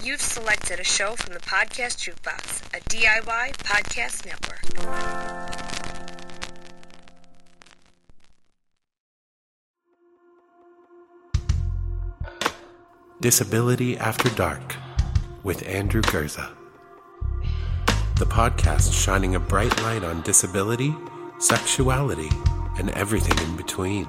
You've selected a show from the Podcast Jukebox, a DIY podcast network. Disability After Dark with Andrew Gurza. The podcast shining a bright light on disability, sexuality, and everything in between.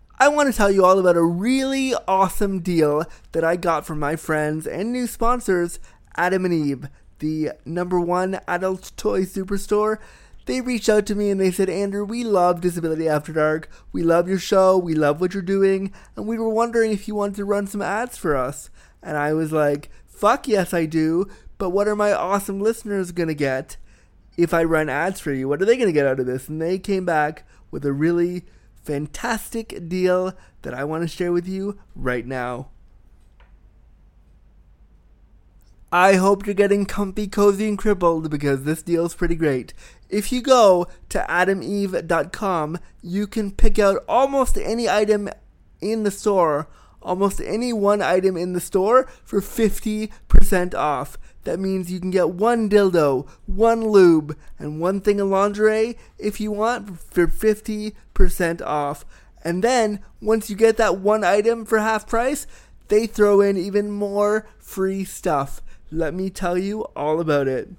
I want to tell you all about a really awesome deal that I got from my friends and new sponsors, Adam and Eve, the number one adult toy superstore. They reached out to me and they said, Andrew, we love Disability After Dark. We love your show. We love what you're doing. And we were wondering if you wanted to run some ads for us. And I was like, fuck yes, I do. But what are my awesome listeners going to get if I run ads for you? What are they going to get out of this? And they came back with a really fantastic deal that I want to share with you right now. I hope you're getting comfy, cozy, and crippled because this deal is pretty great. If you go to adameve.com, you can pick out almost any item in the store, almost any one item in the store for 50% off. That means you can get one dildo, one lube, and one thing of lingerie if you want for 50% off. And then, once you get that one item for half price, they throw in even more free stuff. Let me tell you all about it.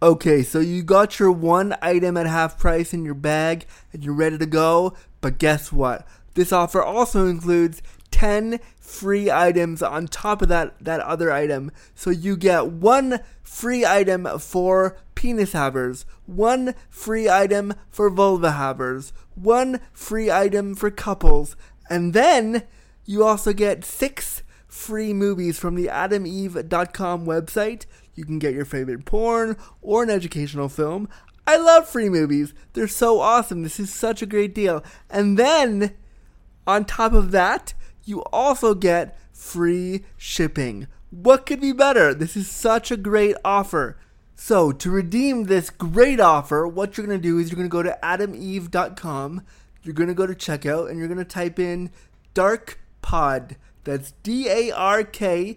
Okay, so you got your one item at half price in your bag and you're ready to go, but guess what? This offer also includes 10 free items on top of that, that other item. So you get one free item for penis havers, one free item for vulva havers, one free item for couples, and then you also get six free movies from the adameve.com website. You can get your favorite porn or an educational film. I love free movies. They're so awesome. This is such a great deal. And then, on top of that, you also get free shipping. What could be better? This is such a great offer. So, to redeem this great offer, what you're going to do is you're going to go to adameve.com, you're going to go to checkout, and you're going to type in Dark Pod. That's D A R K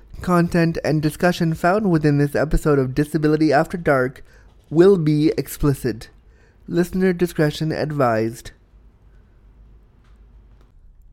content, and discussion found within this episode of Disability After Dark will be explicit. Listener discretion advised.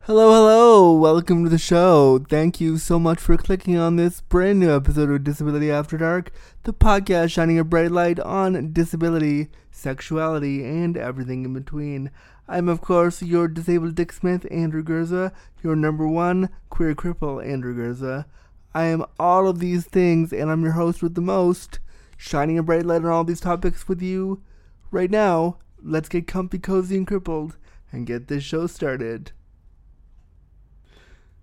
Hello, hello, welcome to the show. Thank you so much for clicking on this brand new episode of Disability After Dark, the podcast shining a bright light on disability, sexuality, and everything in between. I'm, of course, your disabled Dick Smith, Andrew Gurza, your number one queer cripple, Andrew Gurza. I am all of these things, and I'm your host with the most, shining a bright light on all these topics with you. Right now, let's get comfy, cozy, and crippled, and get this show started.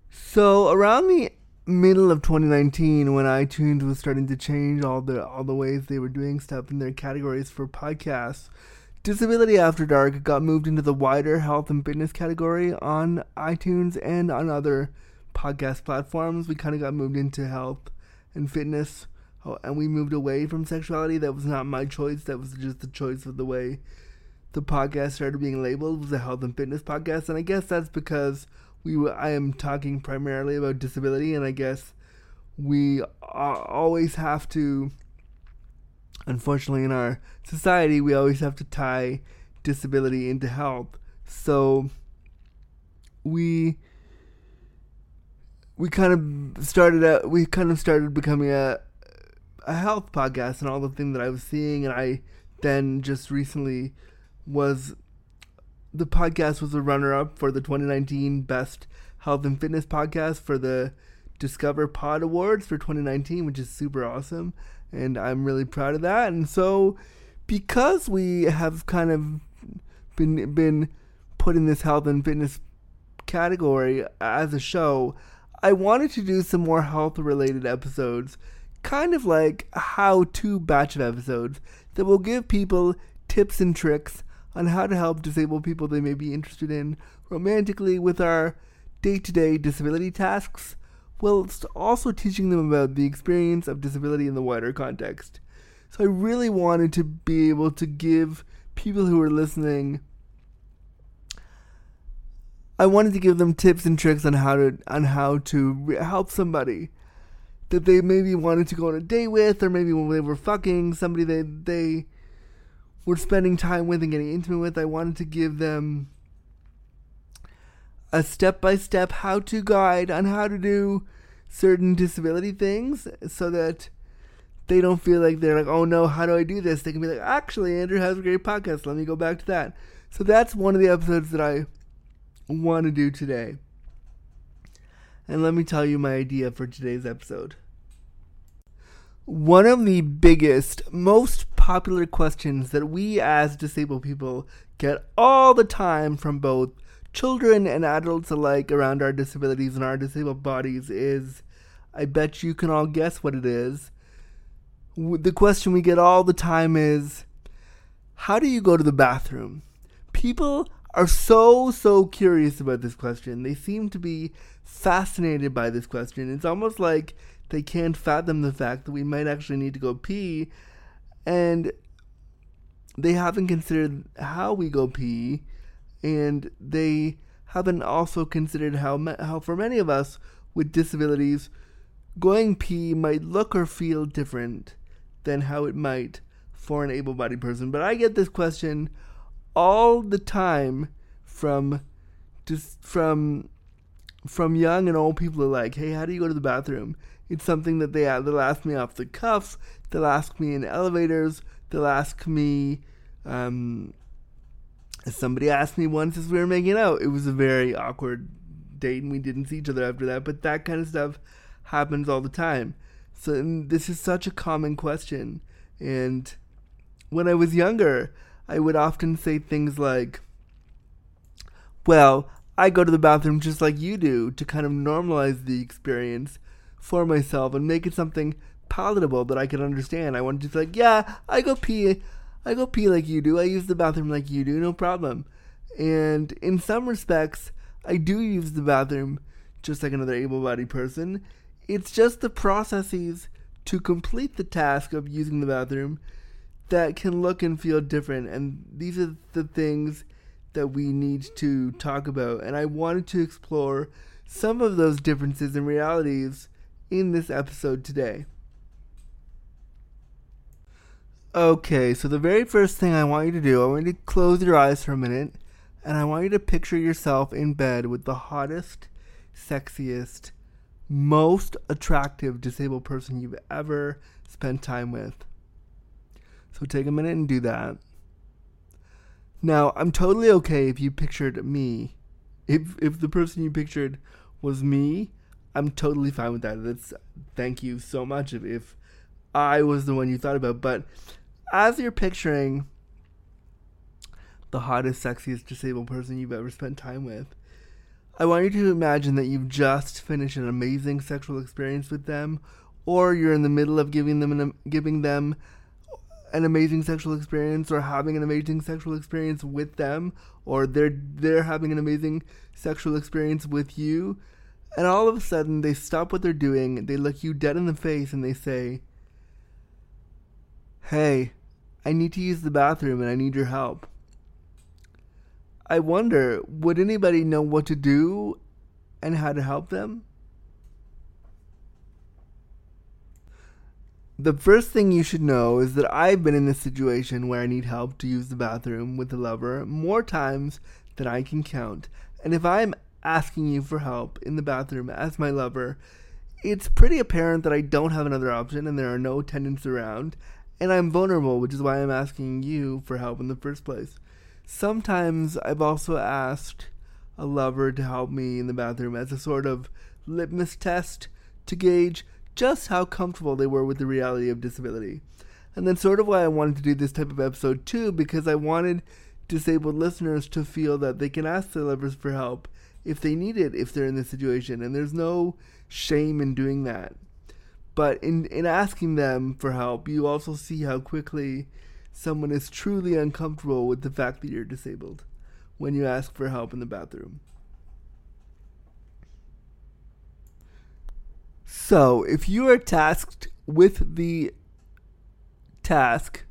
So, around the middle of 2019, when iTunes was starting to change all the all the ways they were doing stuff in their categories for podcasts, Disability After Dark got moved into the wider health and fitness category on iTunes and on other podcast platforms. We kind of got moved into health and fitness, and we moved away from sexuality. That was not my choice. That was just the choice of the way the podcast started being labeled was a health and fitness podcast, and I guess that's because we I am talking primarily about disability, and I guess we always have to unfortunately in our society we always have to tie disability into health so we we kind of started out, we kind of started becoming a a health podcast and all the things that I was seeing, and I then just recently was the podcast was a runner up for the 2019 best health and fitness podcast for the Discover Pod Awards for 2019, which is super awesome, and I'm really proud of that. And so, because we have kind of been been put in this health and fitness category as a show, I wanted to do some more health related episodes, kind of like a how to batch of episodes that will give people tips and tricks on how to help disabled people they may be interested in romantically with our day to day disability tasks, whilst also teaching them about the experience of disability in the wider context. So I really wanted to be able to give people who are listening I wanted to give them tips and tricks on how to on how to help somebody that they maybe wanted to go on a date with, or maybe when they were fucking somebody they they were spending time with and getting intimate with. I wanted to give them a step by step how to guide on how to do certain disability things, so that they don't feel like they're like, oh no, how do I do this? They can be like, actually, Andrew has a great podcast. Let me go back to that. So that's one of the episodes that I want to do today. And let me tell you my idea for today's episode. One of the biggest, most popular questions that we as disabled people get all the time from both children and adults alike around our disabilities and our disabled bodies is I bet you can all guess what it is. The question we get all the time is How do you go to the bathroom? People are so, so curious about this question. They seem to be fascinated by this question. It's almost like they can't fathom the fact that we might actually need to go pee, and they haven't considered how we go pee, and they haven't also considered how, how for many of us with disabilities, going pee might look or feel different than how it might for an able bodied person. But I get this question all the time from just from from young and old people are like, "Hey, how do you go to the bathroom?" It's something that they they'll ask me off the cuff. They'll ask me in elevators. They'll ask me. Um, somebody asked me once as we were making out. It was a very awkward date, and we didn't see each other after that. But that kind of stuff happens all the time. So this is such a common question. And when I was younger, I would often say things like, Well, I go to the bathroom just like you do to kind of normalize the experience for myself and make it something palatable that I can understand. I want to just like, yeah, I go pee, I go pee like you do. I use the bathroom like you do, no problem. And in some respects, I do use the bathroom just like another able-bodied person. It's just the processes to complete the task of using the bathroom that can look and feel different. And these are the things that we need to talk about. And I wanted to explore some of those differences and realities in this episode today. Okay, so the very first thing I want you to do, I want you to close your eyes for a minute, and I want you to picture yourself in bed with the hottest, sexiest, most attractive disabled person you've ever spent time with. So take a minute and do that. Now, I'm totally okay if you pictured me. If if the person you pictured was me, I'm totally fine with that. That's thank you so much if, if I was the one you thought about. But as you're picturing the hottest, sexiest disabled person you've ever spent time with, I want you to imagine that you've just finished an amazing sexual experience with them, or you're in the middle of giving them an, giving them an amazing sexual experience or having an amazing sexual experience with them or they're they're having an amazing sexual experience with you and all of a sudden they stop what they're doing they look you dead in the face and they say hey i need to use the bathroom and i need your help. I wonder would anybody know what to do and how to help them The first thing you should know is that I've been in this situation where I need help to use the bathroom with a lover more times than I can count. And if I'm asking you for help in the bathroom as my lover, it's pretty apparent that I don't have another option and there are no attendants around, and I'm vulnerable, which is why I'm asking you for help in the first place. Sometimes I've also asked a lover to help me in the bathroom as a sort of litmus test to gauge just how comfortable they were with the reality of disability. And that's sort of why I wanted to do this type of episode too, because I wanted disabled listeners to feel that they can ask their lovers for help if they need it, if they're in this situation. And there's no shame in doing that. But in, in asking them for help, you also see how quickly someone is truly uncomfortable with the fact that you're disabled when you ask for help in the bathroom. So, if you are tasked with the task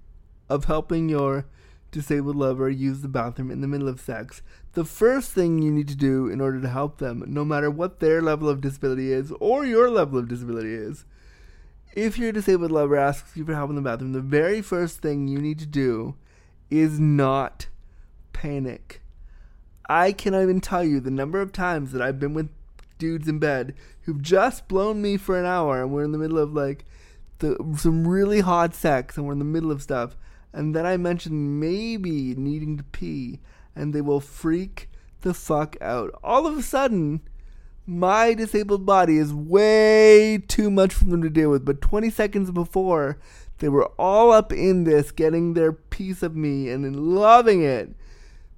of helping your disabled lover use the bathroom in the middle of sex, the first thing you need to do in order to help them, no matter what their level of disability is or your level of disability is, if your disabled lover asks you for help in the bathroom, the very first thing you need to do is not panic. I cannot even tell you the number of times that I've been with dudes in bed who've just blown me for an hour and we're in the middle of like the, some really hot sex and we're in the middle of stuff and then I mention maybe needing to pee and they will freak the fuck out. All of a sudden, my disabled body is way too much for them to deal with. But 20 seconds before, they were all up in this, getting their piece of me and loving it.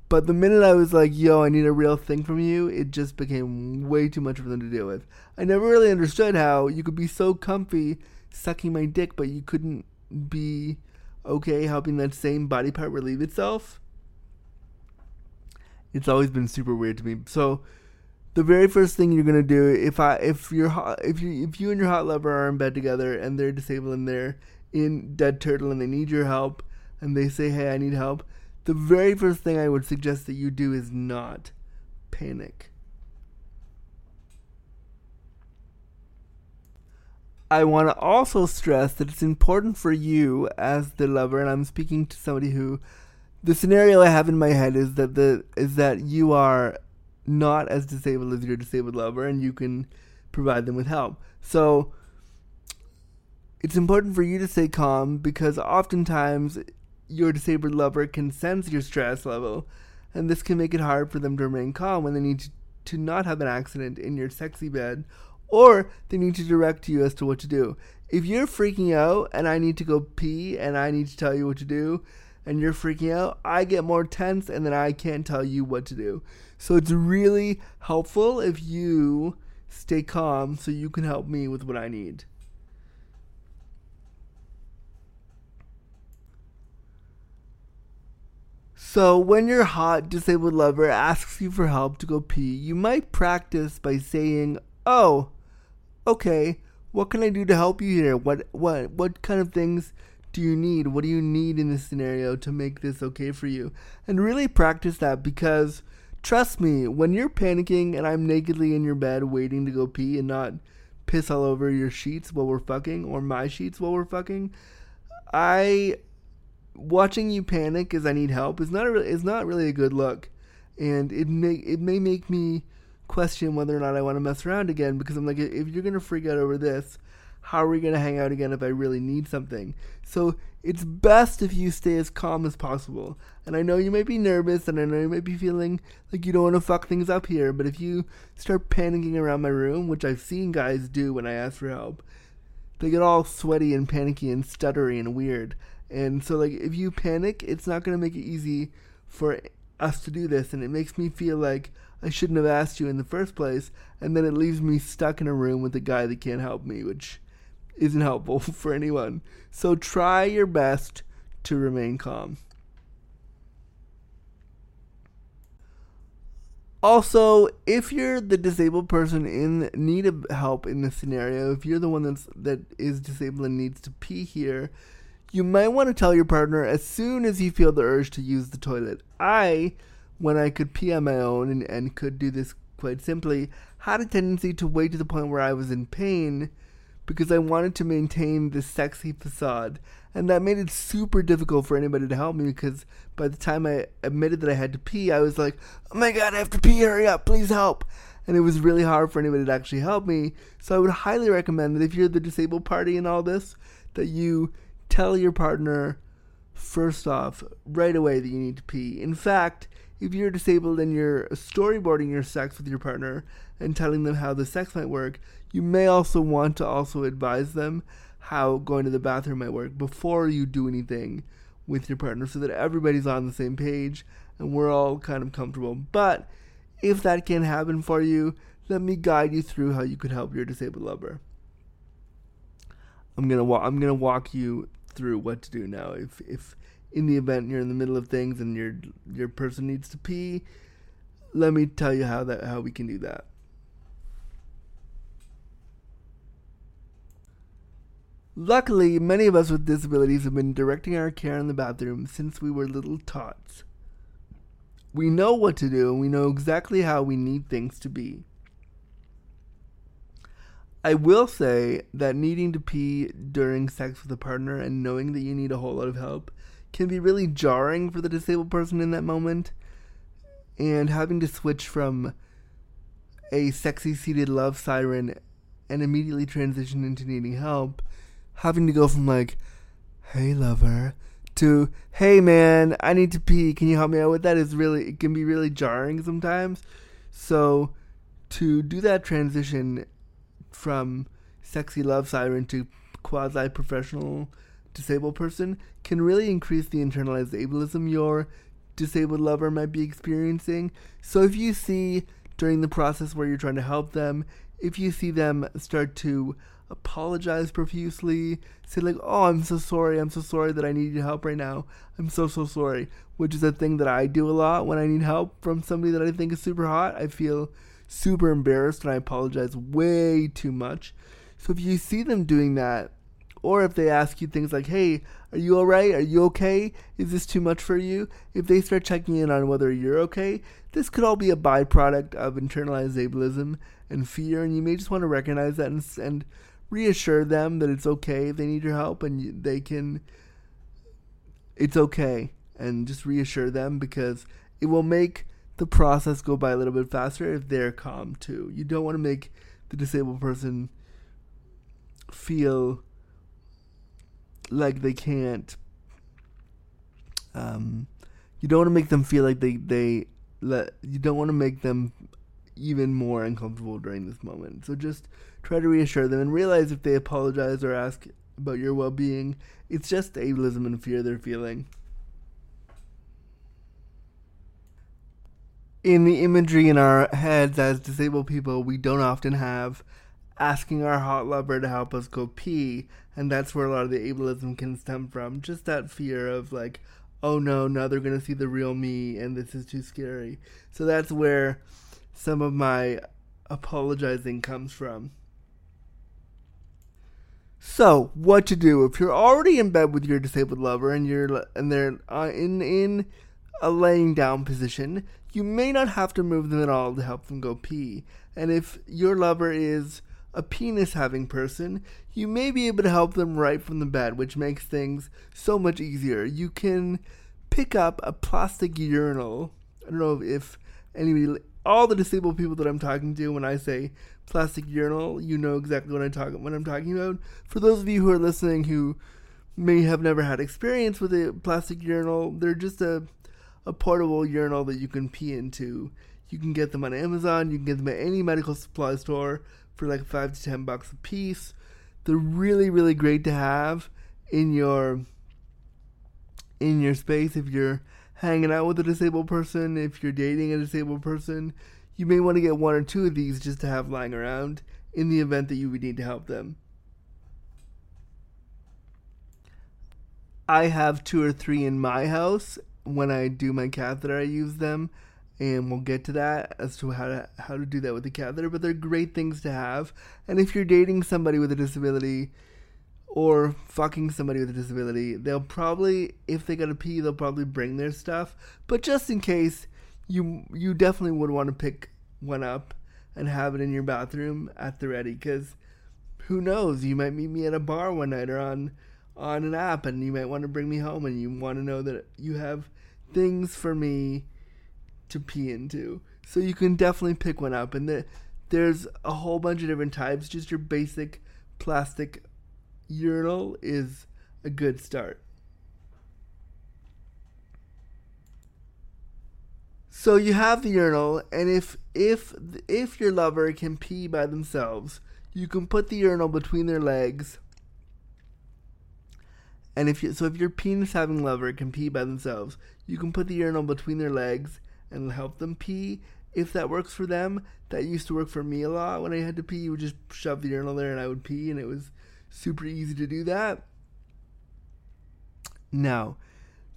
But the minute I was like, yo, I need a real thing from you, it just became way too much for them to deal with. I never really understood how you could be so comfy sucking my dick, but you couldn't be okay helping that same body part relieve itself. It's always been super weird to me. So, the very first thing you're gonna do if I if you're hot, if you if you and your hot lover are in bed together and they're disabled and they're in dead turtle and they need your help and they say hey I need help, the very first thing I would suggest that you do is not panic. I want to also stress that it's important for you as the lover, and I'm speaking to somebody who, the scenario I have in my head is that the is that you are not as disabled as your disabled lover and you can provide them with help. So it's important for you to stay calm because oftentimes your disabled lover can sense your stress level and this can make it hard for them to remain calm when they need to, not have an accident in your sexy bed or they need to direct you as to what to do. If you're freaking out and I need to go pee and I need to tell you what to do, and you're freaking out, I get more tense and then I can't tell you what to do. So it's really helpful if you stay calm so you can help me with what I need. So, when your hot disabled lover asks you for help to go pee, you might practice by saying, "Oh, okay, what can I do to help you here? What what what kind of things do you need? What do you need in this scenario to make this okay for you? And really practice that because trust me, when you're panicking and I'm nakedly in your bed waiting to go pee and not piss all over your sheets while we're fucking or my sheets while we're fucking, I watching you panic as I need help is not a, is not really a good look, and it may it may make me question whether or not I want to mess around again because I'm like if you're gonna freak out over this, how are we to hang out again if I really need something? So it's best if you stay as calm as possible. And I know you might be nervous and I know you might be feeling like you don't want to fuck things up here, but if you start panicking around my room, which I've seen guys do when I ask for help, they get all sweaty and panicky and stuttery and weird. And so, like, if you panic, it's not going to make it easy for us to do this. And it makes me feel like I shouldn't have asked you in the first place. And then it leaves me stuck in a room with a guy that can't help me, which isn't helpful for anyone. So try your best to remain calm. Also, if you're the disabled person in need of help in this scenario, if you're the one that's that is disabled and needs to pee here, you might want to tell your partner as soon as you feel the urge to use the toilet. I, when I could pee on my own and, and could do this quite simply, had a tendency to wait to the point where I was in pain because I wanted to maintain this sexy facade. And that made it super difficult for anybody to help me because by the time I admitted that I had to pee, I was like, oh my god, I have to pee, hurry up, please help. and it was really hard for anybody to actually help me. So I would highly recommend that if you're the disabled party in all this, that you tell your partner first off right away that you need to pee. In fact, if you're disabled and you're storyboarding your sex with your partner and telling them how the sex might work, you may also want to also advise them how going to the bathroom might work before you do anything with your partner so that everybody's on the same page and we're all kind of comfortable. But if that can happen for you, let me guide you through how you could help your disabled lover. I'm gonna wa- I'm gonna walk you through what to do now. If if in the event you're in the middle of things and your your person needs to pee, let me tell you how that how we can do that. Luckily, many of us with disabilities have been directing our care in the bathroom since we were little tots. We know what to do and we know exactly how we need things to be. I will say that needing to pee during sex with a partner and knowing that you need a whole lot of help can be really jarring for the disabled person in that moment. And having to switch from a sexy seated love siren and immediately transition into needing help, having to go from like, hey lover, to hey man, I need to pee, can you help me out with that is really, it can be really jarring sometimes. So to do that transition from sexy love siren to quasi professional disabled person can really increase the internalized ableism your disabled lover might be experiencing. So if you see during the process where you're trying to help them, if you see them start to apologize profusely, say like, "Oh, I'm so sorry. I'm so sorry that I need your help right now. I'm so so sorry," which is a thing that I do a lot when I need help from somebody that I think is super hot. I feel super embarrassed and I apologize way too much. So if you see them doing that, or if they ask you things like, hey, are you alright? Are you okay? Is this too much for you? If they start checking in on whether you're okay, this could all be a byproduct of internalized ableism and fear, and you may just want to recognize that and, and reassure them that it's okay if they need your help and they can. It's okay, and just reassure them because it will make the process go by a little bit faster if they're calm too. You don't want to make the disabled person feel like they can't um you don't want to make them feel like they they let you don't want to make them even more uncomfortable during this moment. So just try to reassure them and realize if they apologize or ask about your well-being, it's just ableism and fear they're feeling. In the imagery in our heads as disabled people, we don't often have asking our hot lover to help us go pee, and that's where a lot of the ableism can stem from. Just that fear of like, oh no, now they're gonna see the real me, and this is too scary. So that's where some of my apologizing comes from. So, what to do if you're already in bed with your disabled lover and you're and they're uh, in in a laying down position, you may not have to move them at all to help them go pee. And if your lover is a penis having person, you may be able to help them right from the bed, which makes things so much easier. You can pick up a plastic urinal. I don't know if anybody, all the disabled people that I'm talking to, when I say plastic urinal, you know exactly what I'm talking what I'm talking about. For those of you who are listening who may have never had experience with a plastic urinal, they're just a a portable urinal that you can pee into. You can get them on Amazon. You can get them at any medical supply store for like five to ten bucks a piece. They're really, really great to have in your in your space if you're hanging out with a disabled person, if you're dating a disabled person. You may want to get one or two of these just to have lying around in the event that you would need to help them. I have two or three in my house. When I do my catheter, I use them and we'll get to that as to how to how to do that with the catheter. But they're great things to have. And if you're dating somebody with a disability or fucking somebody with a disability, they'll probably if they gotta pee, they'll probably bring their stuff. But just in case, you you definitely would want to pick one up and have it in your bathroom at the ready because who knows you might meet me at a bar one night or on on an app and you might want to bring me home and you want to know that you have things for me to pee into. So you can definitely pick one up. And the, there's a whole bunch of different types. Just your basic plastic urinal is a good start. So you have the urinal, and if if if your lover can pee by themselves, you can put the urinal between their legs. And if you, so, if your penis having lover can pee by themselves, you can put the urinal between their legs and help them pee. If that works for them, that used to work for me a lot. When I had to pee, you would just shove the urinal there and I would pee, and it was super easy to do that. Now,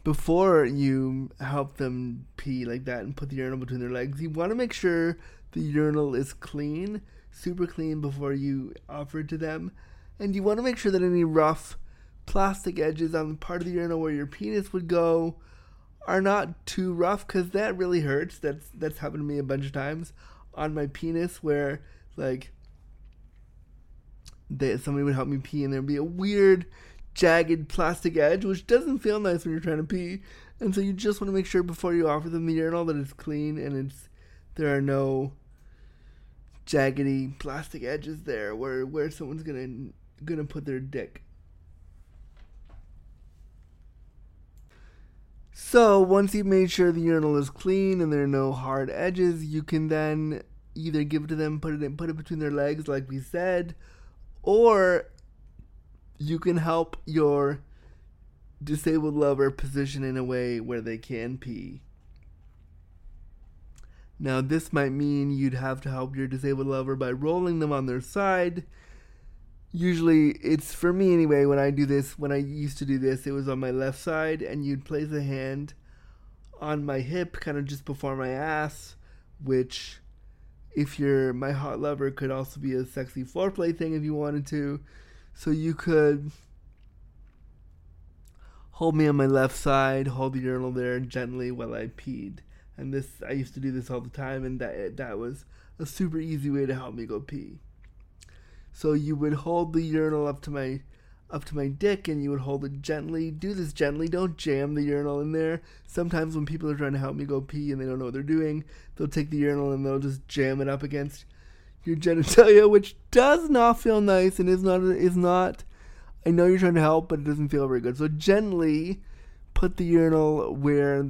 before you help them pee like that and put the urinal between their legs, you want to make sure the urinal is clean, super clean before you offer it to them. And you want to make sure that any rough plastic edges on the part of the urinal where your penis would go are not too rough because that really hurts. That's that's happened to me a bunch of times on my penis where like they, somebody would help me pee and there'd be a weird jagged plastic edge, which doesn't feel nice when you're trying to pee. And so you just want to make sure before you offer them the urinal that it's clean and it's there are no jaggedy plastic edges there where where someone's gonna gonna put their dick. So once you've made sure the urinal is clean and there are no hard edges, you can then either give it to them, put it in, put it between their legs, like we said, or you can help your disabled lover position in a way where they can pee. Now, this might mean you'd have to help your disabled lover by rolling them on their side. Usually, it's for me anyway, when I do this, when I used to do this, it was on my left side, and you'd place a hand on my hip, kind of just before my ass, which, if you're my hot lover, could also be a sexy foreplay thing if you wanted to. So you could hold me on my left side, hold the urinal there gently while I peed. And this, I used to do this all the time, and that that was a super easy way to help me go pee. So you would hold the urinal up to my up to my dick, and you would hold it gently. Do this gently. Don't jam the urinal in there. Sometimes when people are trying to help me go pee and they don't know what they're doing, they'll take the urinal and they'll just jam it up against your genitalia, which does not feel nice and is not is not. I know you're trying to help, but it doesn't feel very good. So gently put the urinal where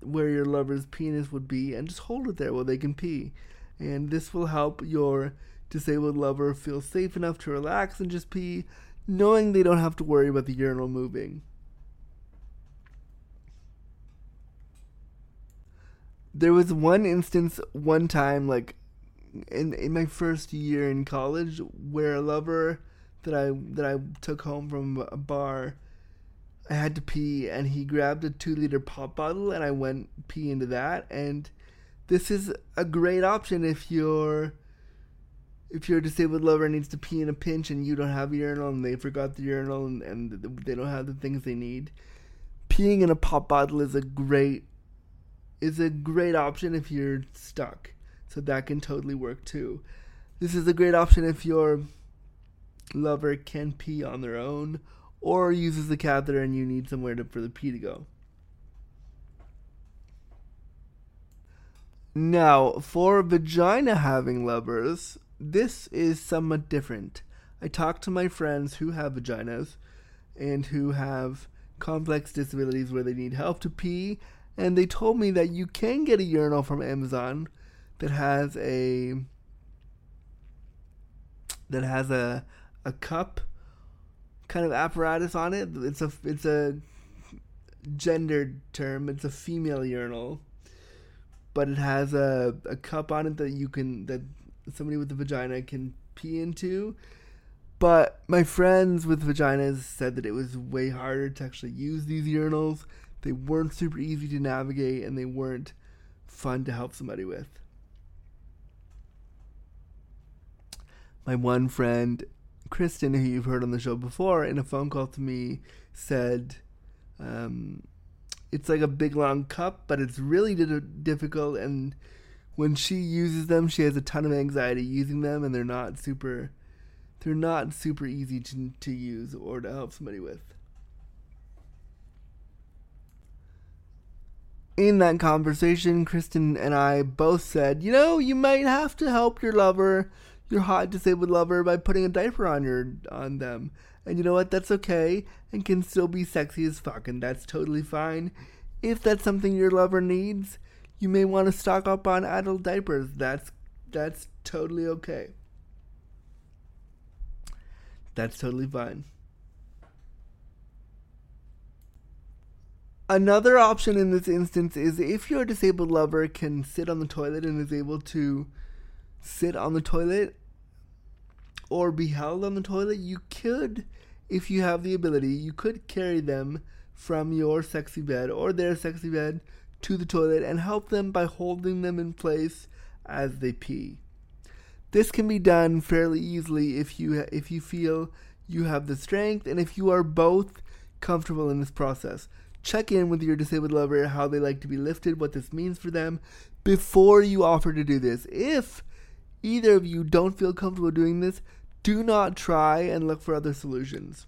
where your lover's penis would be, and just hold it there while they can pee. And this will help your disabled lover feel safe enough to relax and just pee, knowing they don't have to worry about the urinal moving. There was one instance, one time, like in in my first year in college where a lover that I that I took home from a bar I had to pee and he grabbed a 2 liter pop bottle and I went pee into that and this is a great option if you're if your disabled lover needs to pee in a pinch and you don't have a urinal and they forgot the urinal and, and they don't have the things they need peeing in a pop bottle is a great is a great option if you're stuck so that can totally work too. This is a great option if your lover can pee on their own or uses the catheter and you need somewhere to, for the pee to go. Now, for vagina having lovers, this is somewhat different. I talked to my friends who have vaginas and who have complex disabilities where they need help to pee, and they told me that you can get a urinal from Amazon that has a that has a a cup kind of apparatus on it. It's a it's a gendered term. It's a female urinal, but it has a a cup on it that you can that somebody with a vagina can pee into. But my friends with vaginas said that it was way harder to actually use these urinals. They weren't super easy to navigate and they weren't fun to help somebody with. my one friend Kristen, who you've heard on the show before, in a phone call to me, said um, it's like a big long cup, but it's really di- difficult. And when she uses them, she has a ton of anxiety using them, and they're not super, they're not super easy to to use or to help somebody with. in that conversation, Kristen and I both said, you know, you might have to help your lover, your hot disabled lover, by putting a diaper on your on them. And you know what? That's okay and can still be sexy as fuck, and that's totally fine. If that's something your lover needs, you may want to stock up on adult diapers. That's that's totally okay. That's totally fine. Another option in this instance is if your disabled lover can sit on the toilet and is able to sit on the toilet or be held on the toilet, you could, if you have the ability, you could carry them from your sexy bed or their sexy bed to the toilet and help them by holding them in place as they pee. This can be done fairly easily if you if you feel you have the strength and if you are both comfortable in this process. Check in with your disabled lover how they like to be lifted, what this means for them before you offer to do this. If either of you don't feel comfortable doing this, do not try and look for other solutions.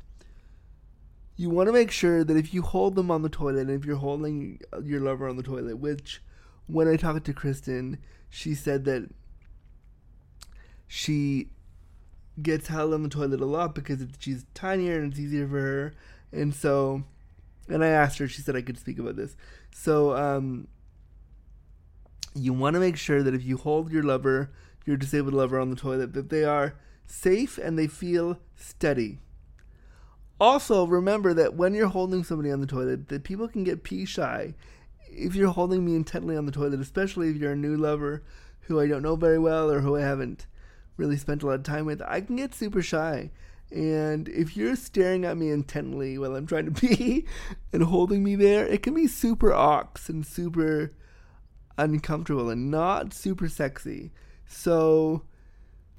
You want to make sure that if you hold them on the toilet and if you're holding your lover on the toilet, which when I talked to Kristen, she said that she gets held on the toilet a lot because she's tinier and it's easier for her. And so and I asked her, she said I could speak about this. So, um, you want to make sure that if you hold your lover, your disabled lover on the toilet, that they are safe and they feel steady. Also, remember that when you're holding somebody on the toilet, that people can get pee shy. If you're holding me intently on the toilet, especially if you're a new lover who I don't know very well or who I haven't really spent a lot of time with, I can get super shy. And if you're staring at me intently while I'm trying to pee and holding me there, it can be super ox and super uncomfortable and not super sexy. So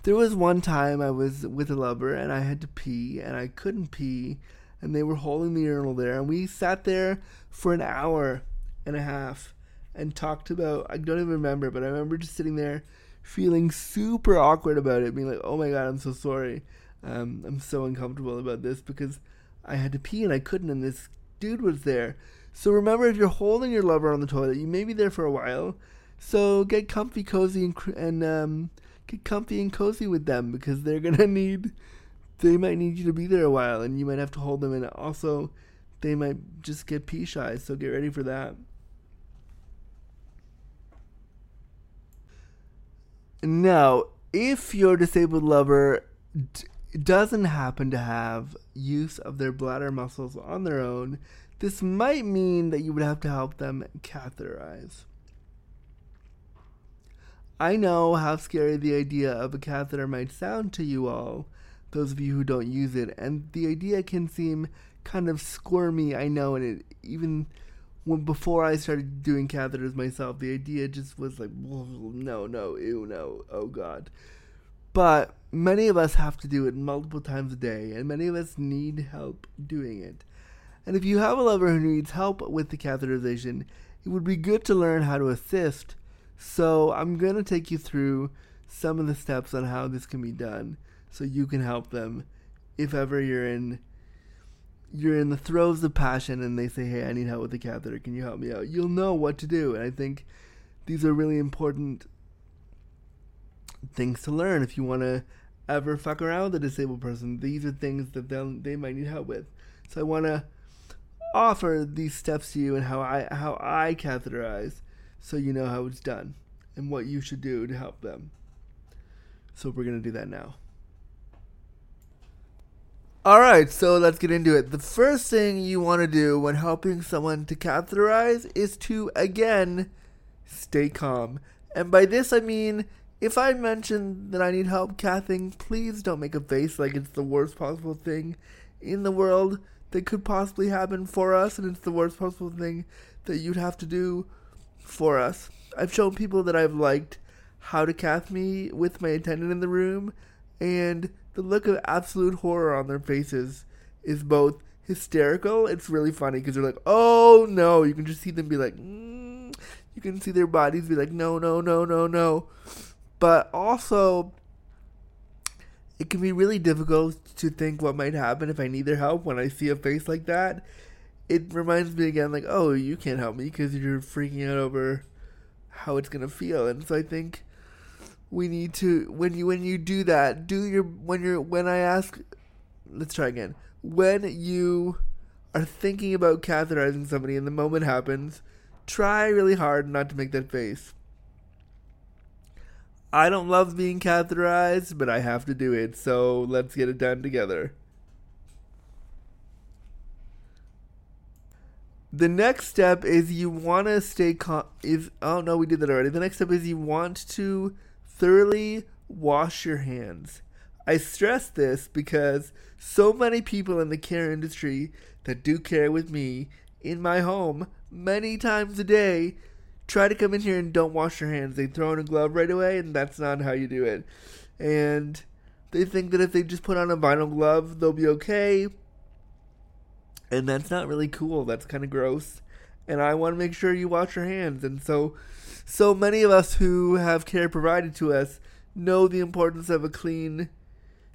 there was one time I was with a lover and I had to pee and I couldn't pee and they were holding the urinal there and we sat there for an hour and a half and talked about I don't even remember, but I remember just sitting there feeling super awkward about it, being like, "Oh my god, I'm so sorry." Um, I'm so uncomfortable about this because I had to pee and I couldn't, and this dude was there. So remember, if you're holding your lover on the toilet, you may be there for a while. So get comfy, cozy, and, and um, get comfy and cozy with them because they're gonna need. They might need you to be there a while, and you might have to hold them. And also, they might just get pee shy. So get ready for that. Now, if your disabled lover d- doesn't happen to have use of their bladder muscles on their own, this might mean that you would have to help them catheterize. I know how scary the idea of a catheter might sound to you all, those of you who don't use it, and the idea can seem kind of squirmy, I know, and it even when before I started doing catheters myself, the idea just was like, no, no, ew, no, oh god. But many of us have to do it multiple times a day, and many of us need help doing it. And if you have a lover who needs help with the catheterization, it would be good to learn how to assist. So I'm going to take you through some of the steps on how this can be done so you can help them if ever you're in you're in the throes of passion and they say, "Hey, I need help with the catheter. Can you help me out?" You'll know what to do. And I think these are really important things to learn if you want to ever fuck around with a disabled person. These are things that they they might need help with. So I want to offer these steps to you and how I how I catheterize, so you know how it's done and what you should do to help them. So we're gonna do that now. All right, so let's get into it. The first thing you want to do when helping someone to catheterize is to again stay calm. And by this I mean if I mention that I need help cathing, please don't make a face like it's the worst possible thing in the world that could possibly happen for us, and it's the worst possible thing that you'd have to do for us. I've shown people that I've liked how to cath me with my attendant in the room, and the look of absolute horror on their faces is both hysterical. It's really funny because they're like, "Oh no!" You can just see them be like, mm. you can see their bodies be like, "No, no, no, no, no." but also it can be really difficult to think what might happen if I need their help when I see a face like that. It reminds me again, like, oh, you can't help me because you're freaking out over how it's gonna feel, and so I think we need to when you when you do that, do your when you're when I ask, let's try again. When you are thinking about catheterizing somebody and the moment happens, try really hard not to make that face. I don't love being catheterized, but I have to do it, so let's get it done together. The next step is you want to stay calm. Is oh no, we did that already. The next step is you want to thoroughly wash your hands. I stress this because so many people in the care industry that do care with me in my home many times a day try to come in here and don't wash their hands. They throw in a glove right away, and that's not how you do it. And they think that if they just put on a vinyl glove, they'll be okay. And that's not really cool. That's kind of gross. And I want to make sure you wash your hands. And so, so many of us who have care provided to us know the importance of a clean,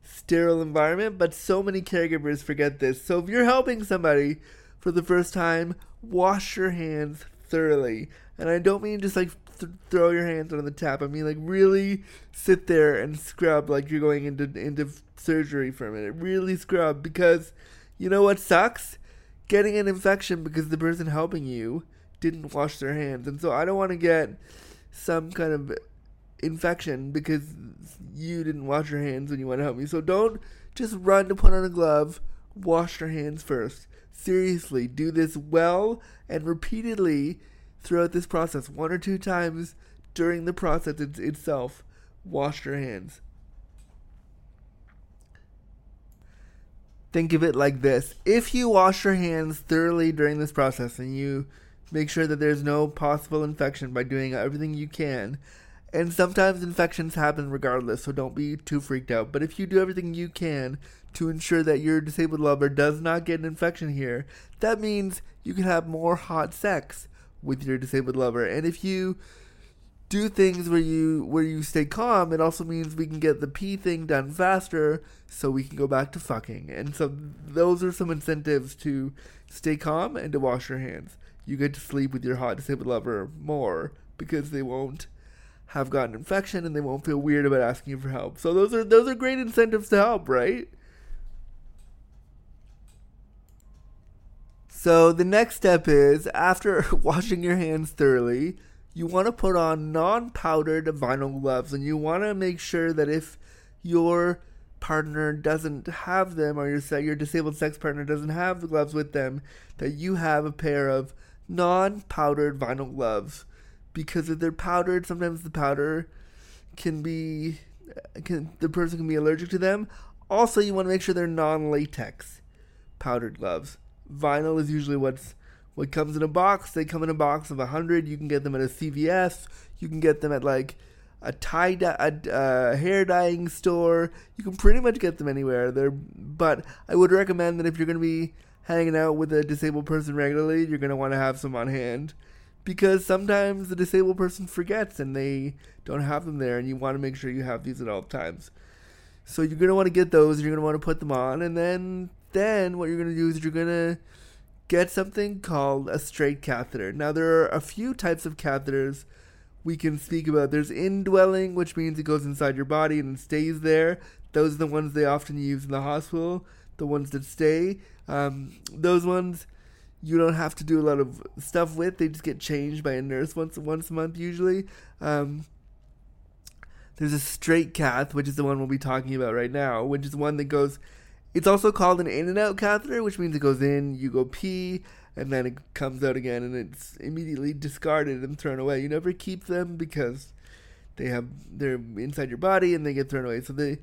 sterile environment, but so many caregivers forget this. So if you're helping somebody for the first time, wash your hands thoroughly. And I don't mean just like th- throw your hands on the tap. I mean like really sit there and scrub like you're going into into surgery for a minute. Really scrub because you know what sucks? Getting an infection because the person helping you didn't wash their hands. And so I don't want to get some kind of infection because you didn't wash your hands when you want to help me. So don't just run to put on a glove. Wash your hands first. Seriously, do this well and repeatedly throughout this process, one or two times during the process it- itself. Wash your hands. Think of it like this if you wash your hands thoroughly during this process and you make sure that there's no possible infection by doing everything you can, and sometimes infections happen regardless, so don't be too freaked out. But if you do everything you can to ensure that your disabled lover does not get an infection here, that means you can have more hot sex with your disabled lover. And if you do things where you where you stay calm, it also means we can get the pee thing done faster so we can go back to fucking. And so those are some incentives to stay calm and to wash your hands. You get to sleep with your hot disabled lover more because they won't have gotten infection and they won't feel weird about asking you for help. So those are those are great incentives to help, right? So the next step is after washing your hands thoroughly, you want to put on non-powdered vinyl gloves and you want to make sure that if your partner doesn't have them or your your disabled sex partner doesn't have the gloves with them that you have a pair of non-powdered vinyl gloves. Because if they're powdered sometimes the powder can be can the person can be allergic to them. Also you want to make sure they're non-latex powdered gloves. Vinyl is usually what's what comes in a box. They come in a box of a hundred. You can get them at a CVS. You can get them at like a tie dye, a hair dyeing store. You can pretty much get them anywhere. They're, but I would recommend that if you're going to be hanging out with a disabled person regularly, you're going to want to have some on hand because sometimes the disabled person forgets and they don't have them there, and you want to make sure you have these at all times. So you're going to want to get those. And you're going to want to put them on, and then then what you're going to do is you're going to get something called a straight catheter. Now, there are a few types of catheters we can speak about. There's indwelling, which means it goes inside your body and stays there. Those are the ones they often use in the hospital, the ones that stay. Um, those ones you don't have to do a lot of stuff with. They just get changed by a nurse once once a month usually. Um, there's a straight cath, which is the one we'll be talking about right now, which is one that goes it's also called an in and out catheter, which means it goes in, you go pee, and then it comes out again, and it's immediately discarded and thrown away. You never keep them because they have they're inside your body and they get thrown away. So they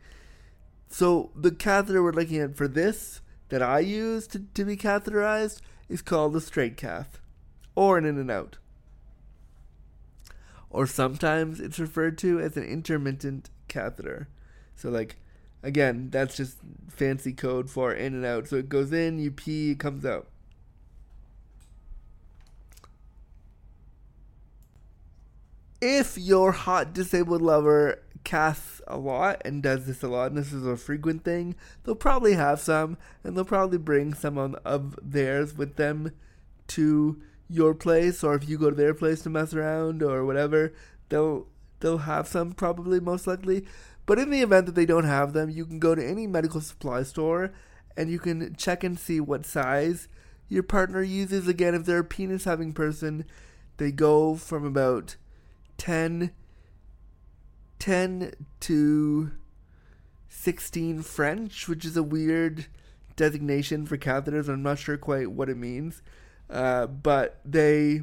so the catheter we're looking at for this that I use to, to be catheterized is called a straight cath or an in and out. Or sometimes it's referred to as an intermittent catheter. So like Again, that's just fancy code for in and out. So it goes in, you pee, it comes out. If your hot disabled lover casts a lot and does this a lot, and this is a frequent thing, they'll probably have some, and they'll probably bring some of, theirs with them to your place, or if you go to their place to mess around or whatever, they'll they'll have some probably most likely. But in the event that they don't have them, you can go to any medical supply store and you can check and see what size your partner uses. Again, if they're a penis having person, they go from about 10, 10 to 16 French, which is a weird designation for catheters. I'm not sure quite what it means. Uh, but they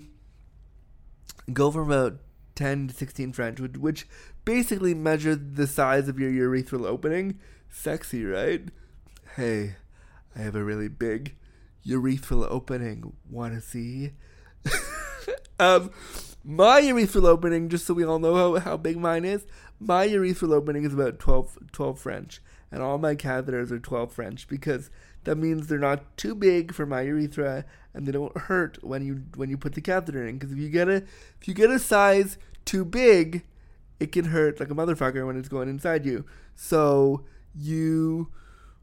go from about 10 to 16 French, which, which basically measure the size of your urethral opening. Sexy, right? Hey, I have a really big urethral opening. Want to see? um, my urethral opening, just so we all know how, how big mine is, my urethral opening is about 12, 12 French, and all my catheters are 12 French because that means they're not too big for my urethra and they don't hurt when you when you put the catheter in. Because if you get a if you get a size too big, it can hurt like a motherfucker when it's going inside you. So you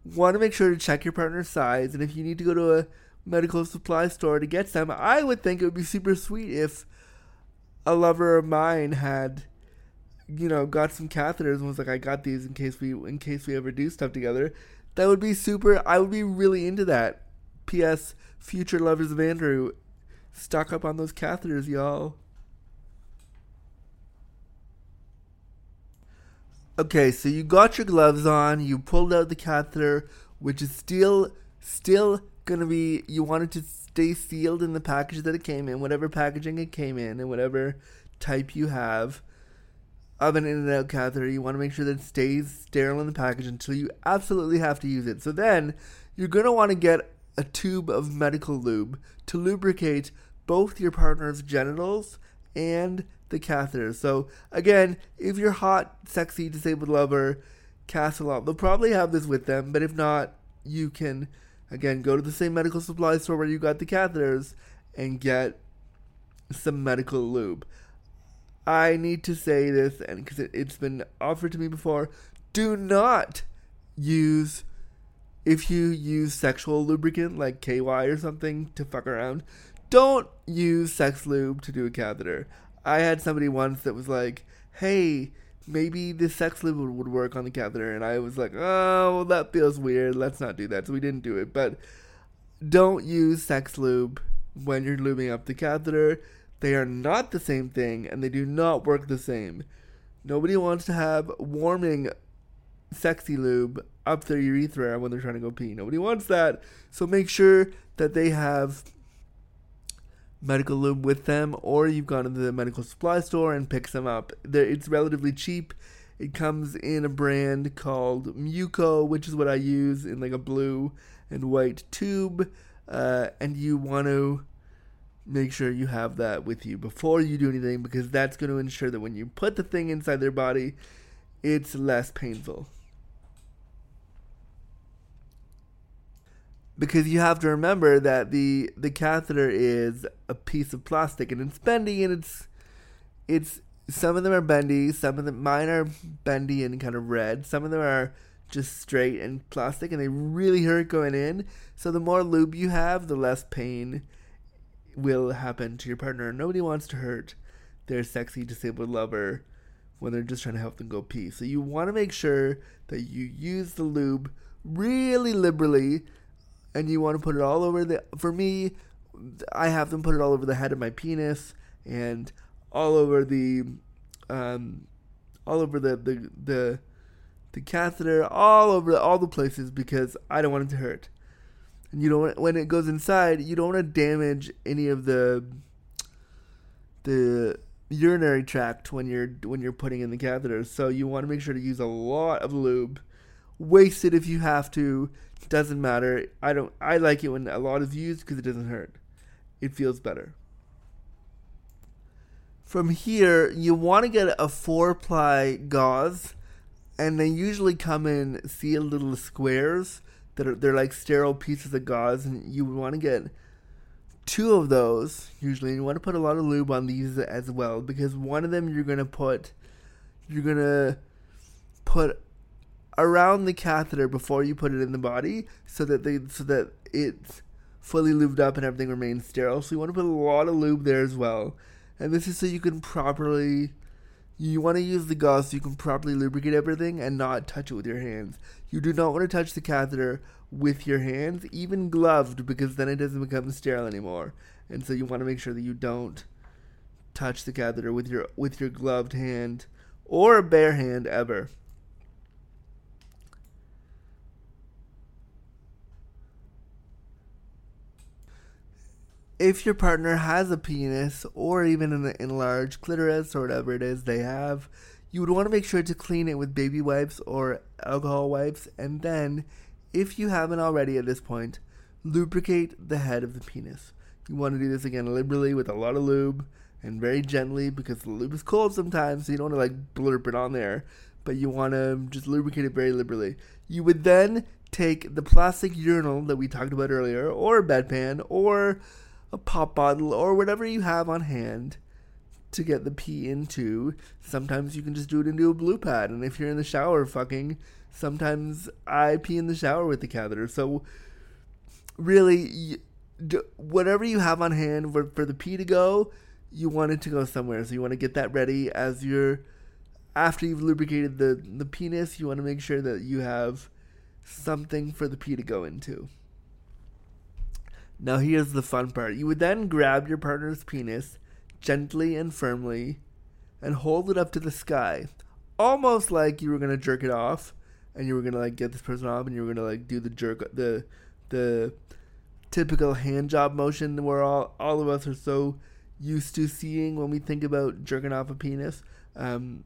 want to make sure to check your partner's size, and if you need to go to a medical supply store to get some, I would think it would be super sweet if a lover of mine had, you know, got some catheters and was like, "I got these in case we in case we ever do stuff together." That would be super. I would be really into that. P.S. Future lovers of Andrew, stock up on those catheters, y'all. Okay, so you got your gloves on, you pulled out the catheter, which is still still gonna be you want it to stay sealed in the package that it came in, whatever packaging it came in, and whatever type you have of an in and out catheter. You want to make sure that it stays sterile in the package until you absolutely have to use it. So then you're gonna want to get a tube of medical lube to lubricate both your partner's genitals and the catheter. So again, if you're hot, sexy, disabled lover, Castle they'll probably have this with them. But if not, you can again go to the same medical supply store where you got the catheters and get some medical lube. I need to say this, and because it, it's been offered to me before, do not use if you use sexual lubricant like KY or something to fuck around. Don't use sex lube to do a catheter. I had somebody once that was like, "Hey, maybe this sex lube would work on the catheter," and I was like, "Oh, well, that feels weird. Let's not do that." So we didn't do it. But don't use sex lube when you're lubing up the catheter. They are not the same thing and they do not work the same. Nobody wants to have warming sexy lube up their urethra when they're trying to go pee. Nobody wants that. So make sure that they have medical lube with them or you've gone to the medical supply store and picked some up. It's relatively cheap. It comes in a brand called Muco, which is what I use in like a blue and white tube. Uh, and you want to make sure you have that with you before you do anything because that's going to ensure that when you put the thing inside their body, it's less painful. Because you have to remember that the the catheter is a piece of plastic and it's bendy and it's it's some of them are bendy, some of them mine are bendy and kind of red, some of them are just straight and plastic and they really hurt going in. So the more lube you have, the less pain will happen to your partner. Nobody wants to hurt their sexy disabled lover when they're just trying to help them go pee. So you want to make sure that you use the lube really liberally and you want to put it all over the for me I have them put it all over the head of my penis and all over the um all over the the the, the catheter all over all the places because I don't want it to hurt. And you don't when it goes inside you don't want to damage any of the the urinary tract when you're when you're putting in the catheter. So you want to make sure to use a lot of lube. Waste it if you have to doesn't matter i don't i like it when a lot is used because it doesn't hurt it feels better from here you want to get a four ply gauze and they usually come in sealed little squares that are they're like sterile pieces of gauze, and you want to get two of those usually. And you want to put a lot of lube on these as well because one of them you're gonna put you're gonna put around the catheter before you put it in the body so that they so that it's fully lubed up and everything remains sterile. So you want to put a lot of lube there as well. And this is so you can properly you want to use the gauze so you can properly lubricate everything and not touch it with your hands. You do not want to touch the catheter with your hands, even gloved, because then it doesn't become sterile anymore. And so you want to make sure that you don't touch the catheter with your with your gloved hand or bare hand ever. If your partner has a penis or even an enlarged clitoris or whatever it is they have, you would want to make sure to clean it with baby wipes or alcohol wipes, and then, if you haven't already at this point, lubricate the head of the penis. You want to do this again liberally with a lot of lube and very gently because the lube is cold sometimes, so you don't want to like blurp it on there, but you want to just lubricate it very liberally. You would then take the plastic urinal that we talked about earlier, or a bedpan, or a pop bottle or whatever you have on hand to get the pee into. Sometimes you can just do it into a blue pad, and if you're in the shower fucking, sometimes I pee in the shower with the catheter. So really, whatever you have on hand for, for the pee to go, you want it to go somewhere. So you want to get that ready as you're after you've lubricated the the penis. You want to make sure that you have something for the pee to go into. Now, here's the fun part. You would then grab your partner's penis gently and firmly and hold it up to the sky, almost like you were to jerk it off and you were to like get this person off and you were to like do the jerk the the typical hand job motion where all all of us are so used to seeing when we think about jerking off a penis. Um,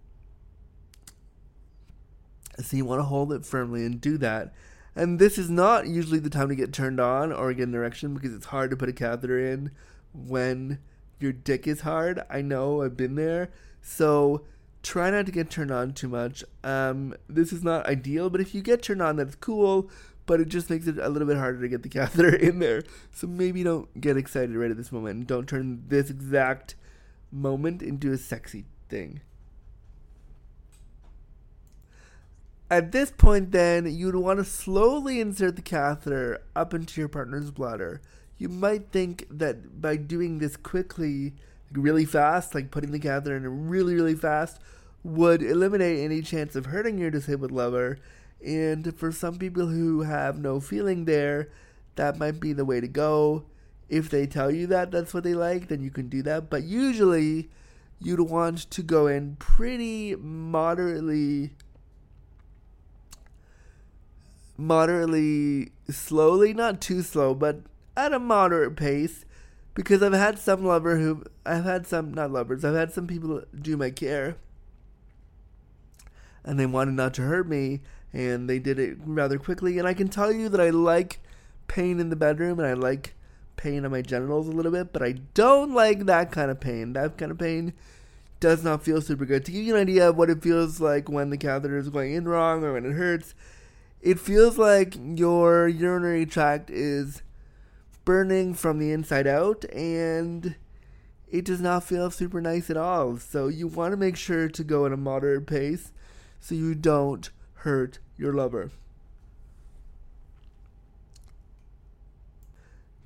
so you want to hold it firmly and do that. And this is not usually the time to get turned on or get an erection because it's hard to put a catheter in when your dick is hard. I know, I've been there. So try not to get turned on too much. Um, this is not ideal, but if you get turned on, that's cool. But it just makes it a little bit harder to get the catheter in there. So maybe don't get excited right at this moment. Don't turn this exact moment into a sexy thing. At this point, then, you'd want to slowly insert the catheter up into your partner's bladder. You might think that by doing this quickly, really fast, like putting the catheter in really, really fast, would eliminate any chance of hurting your disabled lover. And for some people who have no feeling there, that might be the way to go. If they tell you that that's what they like, then you can do that. But usually, you'd want to go in pretty moderately moderately slowly, not too slow, but at a moderate pace. Because I've had some lover who I've had some not lovers, I've had some people do my care and they wanted not to hurt me and they did it rather quickly and I can tell you that I like pain in the bedroom and I like pain on my genitals a little bit, but I don't like that kind of pain. That kind of pain does not feel super good. To give you an idea of what it feels like when the catheter is going in wrong or when it hurts, it feels like your urinary tract is burning from the inside out and it does not feel super nice at all. So you want to make sure to go at a moderate pace so you don't hurt your lover.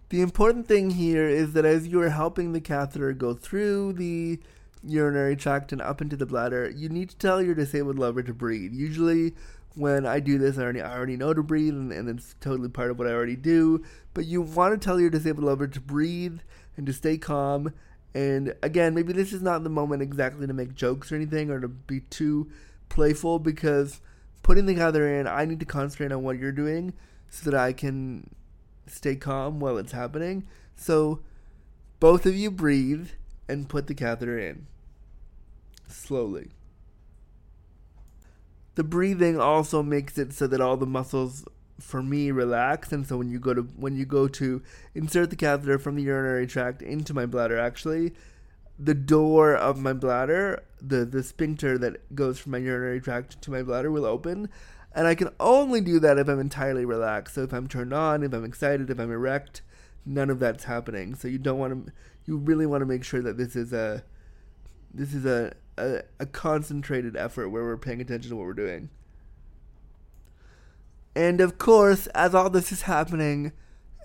The important thing here is that as you are helping the catheter go through the urinary tract and up into the bladder, you need to tell your disabled lover to breathe. Usually, when I do this, I already, I already know to breathe, and, and it's totally part of what I already do. But you want to tell your disabled lover to breathe and to stay calm. And again, maybe this is not the moment exactly to make jokes or anything or to be too playful because putting the catheter in, I need to concentrate on what you're doing so that I can stay calm while it's happening. So both of you breathe and put the catheter in slowly. The breathing also makes it so that all the muscles for me relax. And so when you go to when you go to insert the catheter from the urinary tract into my bladder actually the door of my bladder the the sphincter that goes from my urinary tract to my bladder will open. And I can only do that if I'm entirely relaxed. So if I'm turned on if I'm excited if I'm erect none of that's happening. So you don't want to you really want to make sure that this is a this is a, a, a concentrated effort where we're paying attention to what we're doing. And of course, as all this is happening,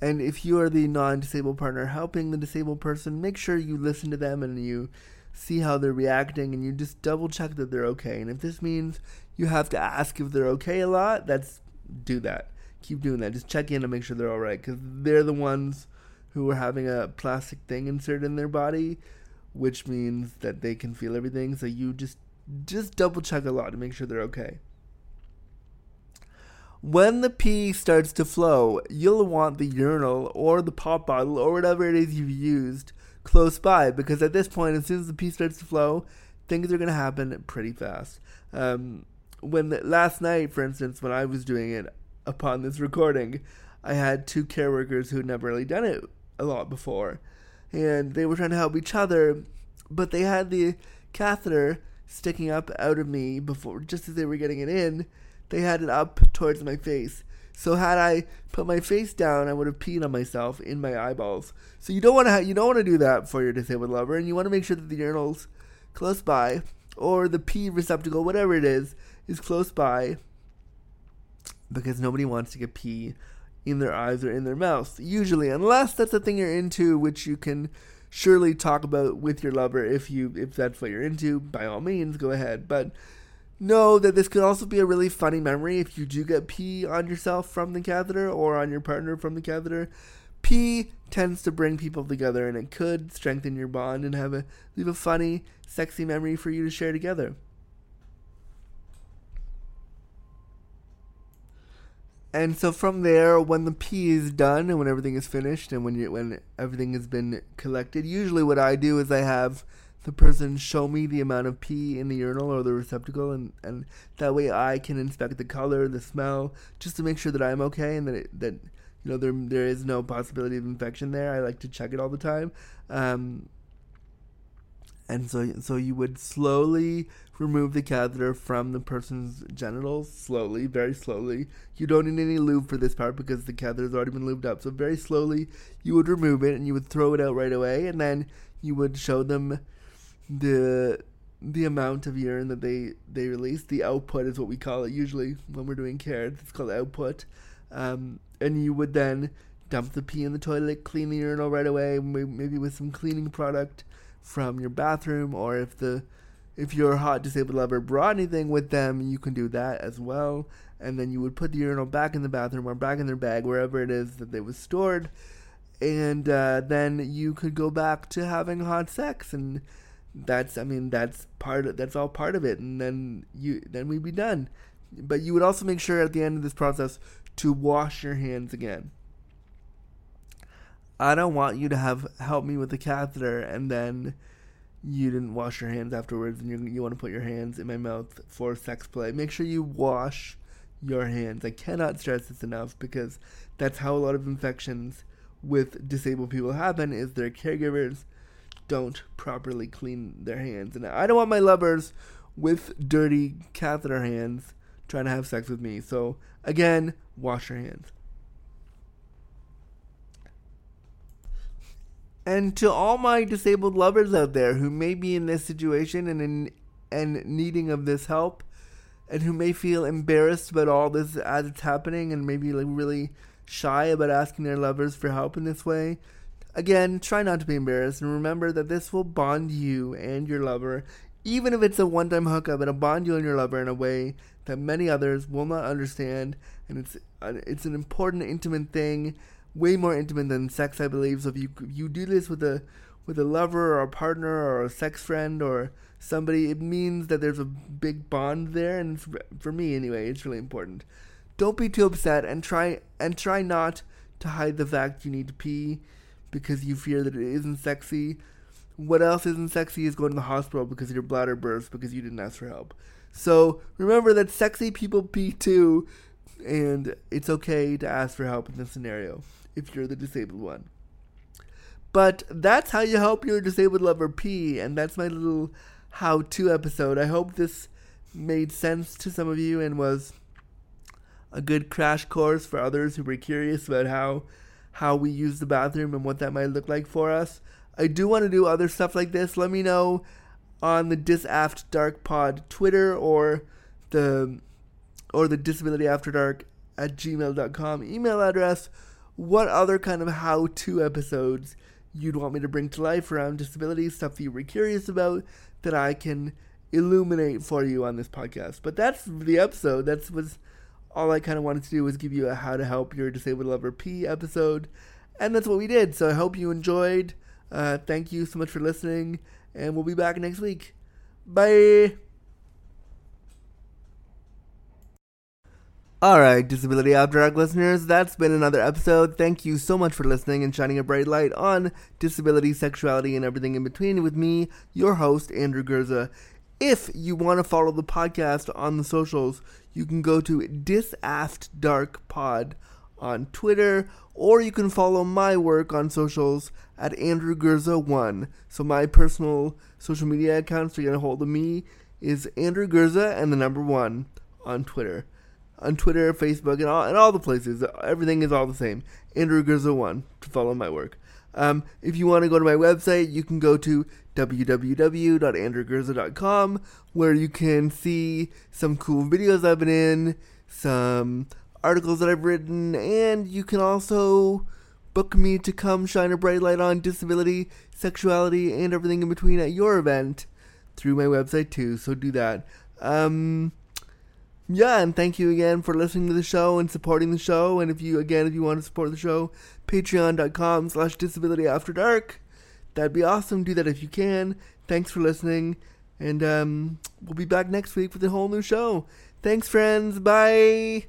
and if you are the non disabled partner helping the disabled person, make sure you listen to them and you see how they're reacting and you just double check that they're okay. And if this means you have to ask if they're okay a lot, that's do that. Keep doing that. Just check in and make sure they're all right because they're the ones who are having a plastic thing inserted in their body, which means that they can feel everything. So you just just double check a lot to make sure they're okay. When the pee starts to flow, you'll want the urinal or the pop bottle or whatever it is you've used close by because at this point, as soon as the pee starts to flow, things are going to happen pretty fast. Um, when last night, for instance, when I was doing it upon this recording, I had two care workers who had never really done it a lot before, and they were trying to help each other, but they had the catheter sticking up out of me before just as they were getting it in they had it up towards my face. So had I put my face down, I would have peed on myself in my eyeballs. So you don't want to ha- you don't want to do that for your disabled lover, and you want to make sure that the urinal's close by, or the pee receptacle, whatever it is, is close by, because nobody wants to get pee in their eyes or in their mouth. Usually, unless that's a thing you're into, which you can surely talk about with your lover if you if that's what you're into. By all means, go ahead, but know that this could also be a really funny memory if you do get pee on yourself from the catheter or on your partner from the catheter. Pee tends to bring people together and it could strengthen your bond and have a leave a funny, sexy memory for you to share together. And so from there, when the pee is done and when everything is finished and when you when everything has been collected, usually what I do is I have the person show me the amount of pee in the urinal or the receptacle, and, and that way I can inspect the color, the smell, just to make sure that I'm okay and that it, that you know there there is no possibility of infection there. I like to check it all the time, um, and so so you would slowly remove the catheter from the person's genitals, slowly, very slowly. You don't need any lube for this part because the catheter's already been lubed up. So very slowly, you would remove it and you would throw it out right away, and then you would show them the the amount of urine that they they release. The output is what we call it usually when we're doing care. It's called output, um, and you would then dump the pee in the toilet, clean the urinal right away, maybe with some cleaning product from your bathroom, or if the if your hot disabled lover brought anything with them, you can do that as well. And then you would put the urinal back in the bathroom or back in their bag, wherever it is that they was stored. And uh, then you could go back to having hot sex and that's I mean that's part of, that's all part of it and then you then we'd be done. But you would also make sure at the end of this process to wash your hands again. I don't want you to have help me with the catheter and then you didn't wash your hands afterwards and you you want to put your hands in my mouth for sex play. Make sure you wash your hands. I cannot stress this enough because that's how a lot of infections with disabled people happen is their caregivers don't properly clean their hands. And I don't want my lovers with dirty catheter hands trying to have sex with me. So, again, wash your hands. And to all my disabled lovers out there who may be in this situation and in and needing of this help and who may feel embarrassed about all this as it's happening and maybe like really shy about asking their lovers for help in this way, Again, try not to be embarrassed and remember that this will bond you and your lover, even if it's a one time hookup, it'll bond you and your lover in a way that many others will not understand. And it's uh, it's an important, intimate thing, way more intimate than sex, I believe. So if you you do this with a with a lover or a partner or a sex friend or somebody, it means that there's a big bond there. And for me, anyway, it's really important. Don't be too upset and try and try not to hide the fact you need to pee because you fear that it isn't sexy. What else isn't sexy is going to the hospital because your bladder burst because you didn't ask for help. So remember that sexy people pee too, and it's okay to ask for help in this scenario if you're the disabled one. But that's how you help your disabled lover pee, and that's my little how to episode. I hope this made sense to some of you and was a good crash course for others who were curious about how how we use the bathroom and what that might look like for us. I do want to do other stuff like this. Let me know on the Dis Dark Pod Twitter or the or the Disability After Dark at gmail.com email address what other kind of how to episodes you'd want me to bring to life around disability, stuff that you were curious about that I can illuminate for you on this podcast. But that's the episode. That's was all I kind of wanted to do was give you a how to help your disabled lover P episode, and that's what we did. So I hope you enjoyed. Uh, thank you so much for listening, and we'll be back next week. Bye. Alright, Disability Dark listeners, that's been another episode. Thank you so much for listening and shining a bright light on disability, sexuality, and everything in between with me, your host, Andrew Gurza. If you want to follow the podcast on the socials, you can go to DisAftDarkPod on Twitter, or you can follow my work on socials at Andrew Gurza1. So my personal social media accounts to get a hold of me is Andrew Gurza and the number one on Twitter on Twitter, Facebook, and all and all the places. Everything is all the same. Andrew Gurza one to follow my work. Um, if you want to go to my website, you can go to www.andrewgurza.com where you can see some cool videos I've been in, some articles that I've written, and you can also book me to come shine a bright light on disability, sexuality, and everything in between at your event through my website too. So do that. Um, yeah, and thank you again for listening to the show and supporting the show. And if you, again, if you want to support the show, patreon.com slash disability after dark. That'd be awesome. Do that if you can. Thanks for listening. And um, we'll be back next week with a whole new show. Thanks, friends. Bye.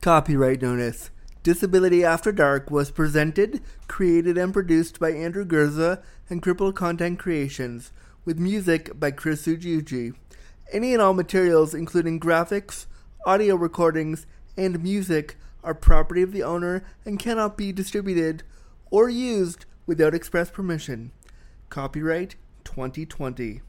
Copyright notice. Disability After Dark was presented, created, and produced by Andrew Gurza and Cripple Content Creations with music by Chris Ujiuji. Any and all materials, including graphics, audio recordings, and music, are property of the owner and cannot be distributed or used without express permission. Copyright 2020.